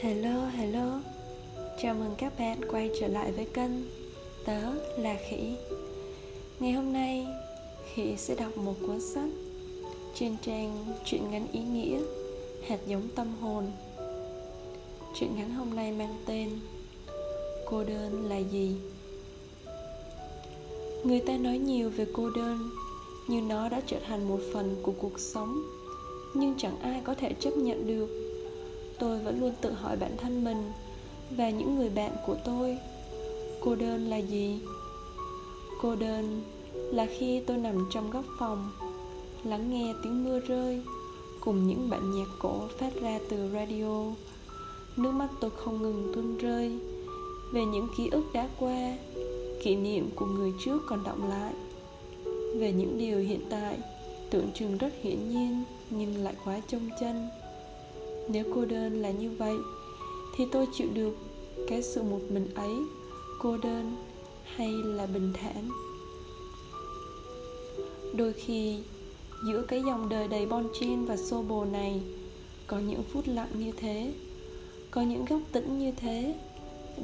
Hello, hello. Chào mừng các bạn quay trở lại với kênh Tớ là Khỉ. Ngày hôm nay, Khỉ sẽ đọc một cuốn sách Trên trang truyện ngắn ý nghĩa Hạt giống tâm hồn. Truyện ngắn hôm nay mang tên Cô đơn là gì? Người ta nói nhiều về cô đơn Như nó đã trở thành một phần của cuộc sống Nhưng chẳng ai có thể chấp nhận được tôi vẫn luôn tự hỏi bản thân mình và những người bạn của tôi. Cô đơn là gì? Cô đơn là khi tôi nằm trong góc phòng, lắng nghe tiếng mưa rơi cùng những bản nhạc cổ phát ra từ radio. Nước mắt tôi không ngừng tuôn rơi về những ký ức đã qua, kỷ niệm của người trước còn động lại. Về những điều hiện tại, tưởng chừng rất hiển nhiên nhưng lại quá trông chân nếu cô đơn là như vậy, thì tôi chịu được cái sự một mình ấy, cô đơn hay là bình thản? Đôi khi, giữa cái dòng đời đầy bon chen và xô bồ này, có những phút lặng như thế, có những góc tĩnh như thế,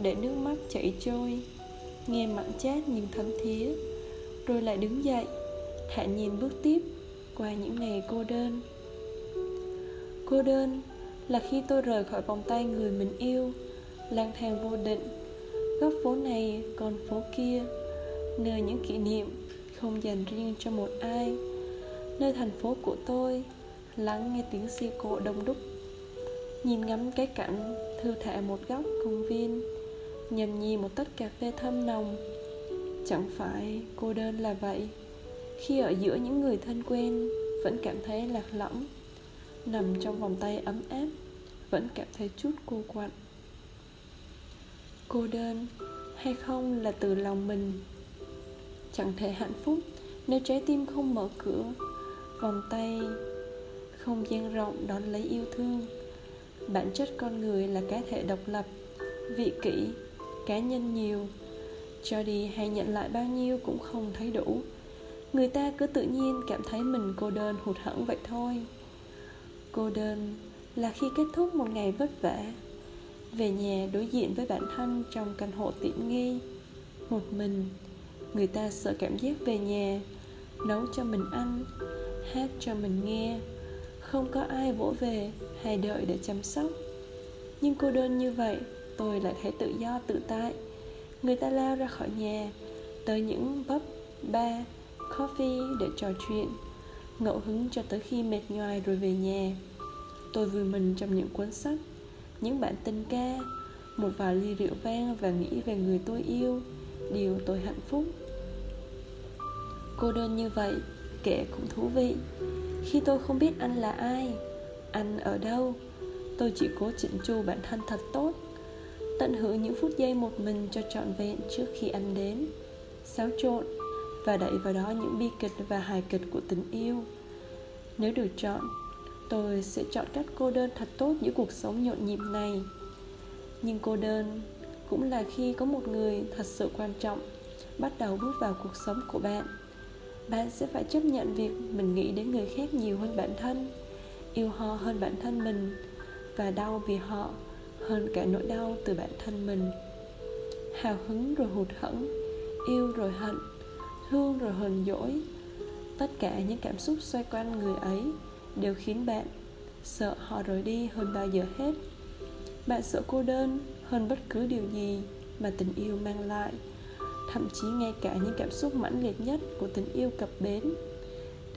để nước mắt chảy trôi, nghe mặn chát nhưng thấm thía, rồi lại đứng dậy thản nhìn bước tiếp qua những ngày cô đơn. Cô đơn là khi tôi rời khỏi vòng tay người mình yêu, lang thang vô định. Góc phố này, còn phố kia, nơi những kỷ niệm không dành riêng cho một ai. Nơi thành phố của tôi, lắng nghe tiếng xe cộ đông đúc. Nhìn ngắm cái cảnh thư thả một góc công viên, nhầm nhi một tách cà phê thơm nồng. Chẳng phải cô đơn là vậy, khi ở giữa những người thân quen vẫn cảm thấy lạc lõng nằm trong vòng tay ấm áp, vẫn cảm thấy chút cô quạnh. Cô đơn hay không là từ lòng mình. Chẳng thể hạnh phúc nếu trái tim không mở cửa. Vòng tay không gian rộng đón lấy yêu thương. Bản chất con người là cá thể độc lập, vị kỷ, cá nhân nhiều. Cho đi hay nhận lại bao nhiêu cũng không thấy đủ. Người ta cứ tự nhiên cảm thấy mình cô đơn hụt hẫng vậy thôi cô đơn là khi kết thúc một ngày vất vả. Về nhà đối diện với bản thân trong căn hộ tiện nghi, một mình, người ta sợ cảm giác về nhà, nấu cho mình ăn, hát cho mình nghe, không có ai vỗ về hay đợi để chăm sóc. Nhưng cô đơn như vậy, tôi lại thấy tự do tự tại. Người ta lao ra khỏi nhà, tới những pub, bar, coffee để trò chuyện ngẫu hứng cho tới khi mệt nhoài rồi về nhà. Tôi vui mình trong những cuốn sách, Những bản tình ca, Một vài ly rượu vang và nghĩ về người tôi yêu, Điều tôi hạnh phúc. Cô đơn như vậy Kể cũng thú vị. Khi tôi không biết anh là ai, Anh ở đâu, Tôi chỉ cố chỉnh chu bản thân thật tốt, Tận hưởng những phút giây một mình cho trọn vẹn trước khi anh đến. Xáo trộn và đẩy vào đó những bi kịch và hài kịch của tình yêu. Nếu được chọn, Tôi sẽ chọn cách cô đơn thật tốt giữa cuộc sống nhộn nhịp này. Nhưng cô đơn cũng là khi có một người thật sự quan trọng Bắt đầu bước vào cuộc sống của bạn. Bạn sẽ phải chấp nhận việc mình nghĩ đến người khác nhiều hơn bản thân, Yêu họ hơn bản thân mình, Và đau vì họ hơn cả nỗi đau từ bản thân mình. Hào hứng rồi hụt hẫng, Yêu rồi hận Thương rồi hờn dỗi. Tất cả những cảm xúc xoay quanh người ấy đều khiến bạn sợ họ rời đi hơn bao giờ hết. Bạn sợ cô đơn hơn bất cứ điều gì mà tình yêu mang lại, thậm chí ngay cả những cảm xúc mãnh liệt nhất của tình yêu cập bến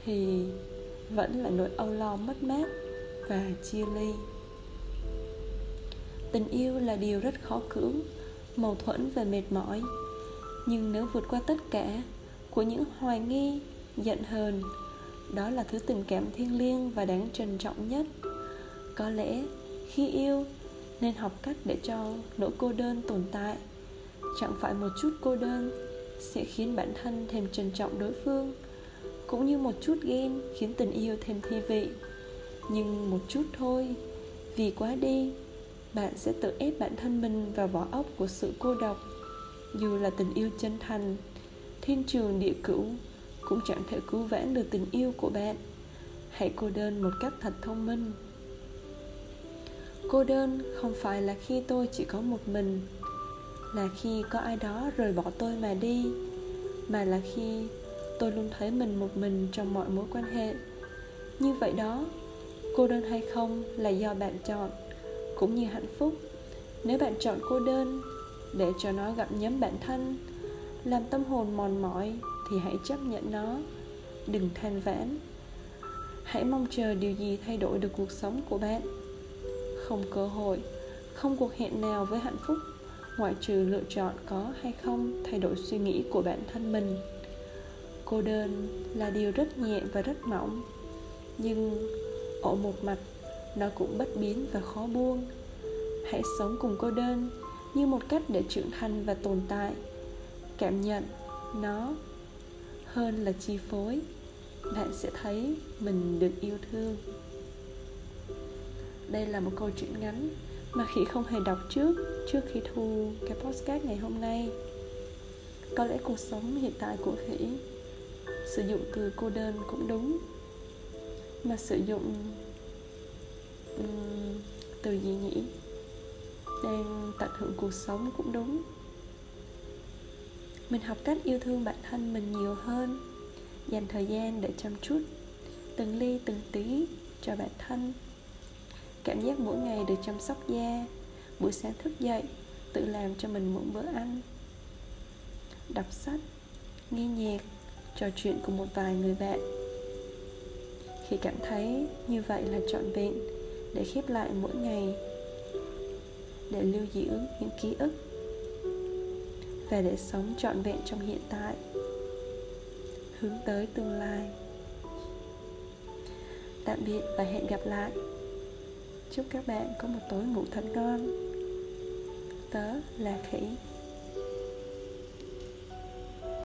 thì vẫn là nỗi âu lo mất mát và chia ly. Tình yêu là điều rất khó cưỡng, mâu thuẫn và mệt mỏi. Nhưng nếu vượt qua tất cả của những hoài nghi, giận hờn. Đó là thứ tình cảm thiêng liêng và đáng trân trọng nhất. Có lẽ khi yêu, nên học cách để cho nỗi cô đơn tồn tại. Chẳng phải một chút cô đơn sẽ khiến bản thân thêm trân trọng đối phương, cũng như một chút ghen khiến tình yêu thêm thi vị. Nhưng một chút thôi, vì quá đi, bạn sẽ tự ép bản thân mình vào vỏ ốc của sự cô độc. Dù là tình yêu chân thành thiên trường địa cửu cũng chẳng thể cứu vãn được tình yêu của bạn. Hãy cô đơn một cách thật thông minh. Cô đơn không phải là khi tôi chỉ có một mình, là khi có ai đó rời bỏ tôi mà đi, mà là khi tôi luôn thấy mình một mình trong mọi mối quan hệ. Như vậy đó, cô đơn hay không là do bạn chọn, cũng như hạnh phúc. Nếu bạn chọn cô đơn để cho nó gặm nhấm bản thân làm tâm hồn mòn mỏi thì hãy chấp nhận nó. Đừng than vãn. Hãy mong chờ điều gì thay đổi được cuộc sống của bạn. Không cơ hội, không cuộc hẹn nào với hạnh phúc, ngoại trừ lựa chọn có hay không thay đổi suy nghĩ của bản thân mình. Cô đơn là điều rất nhẹ và rất mỏng, nhưng ở một mặt, nó cũng bất biến và khó buông. Hãy sống cùng cô đơn như một cách để trưởng thành và tồn tại cảm nhận nó hơn là chi phối bạn sẽ thấy mình được yêu thương. Đây là một câu chuyện ngắn mà khỉ không hề đọc trước trước khi thu cái podcast ngày hôm nay. Có lẽ cuộc sống hiện tại của khỉ sử dụng từ cô đơn cũng đúng mà sử dụng um, từ gì nhỉ? Đang tận hưởng cuộc sống cũng đúng mình học cách yêu thương bản thân mình nhiều hơn. Dành thời gian để chăm chút, từng ly, từng tí cho bản thân. Cảm giác mỗi ngày được chăm sóc da, buổi sáng thức dậy, tự làm cho mình một bữa ăn. Đọc sách, nghe nhạc, trò chuyện cùng một vài người bạn. Khi cảm thấy như vậy là trọn vẹn, để khép lại mỗi ngày. Để lưu giữ những ký ức và để sống trọn vẹn trong hiện tại. Hướng tới tương lai. Tạm biệt và hẹn gặp lại. Chúc các bạn có một tối ngủ thật ngon. Tớ là khỉ.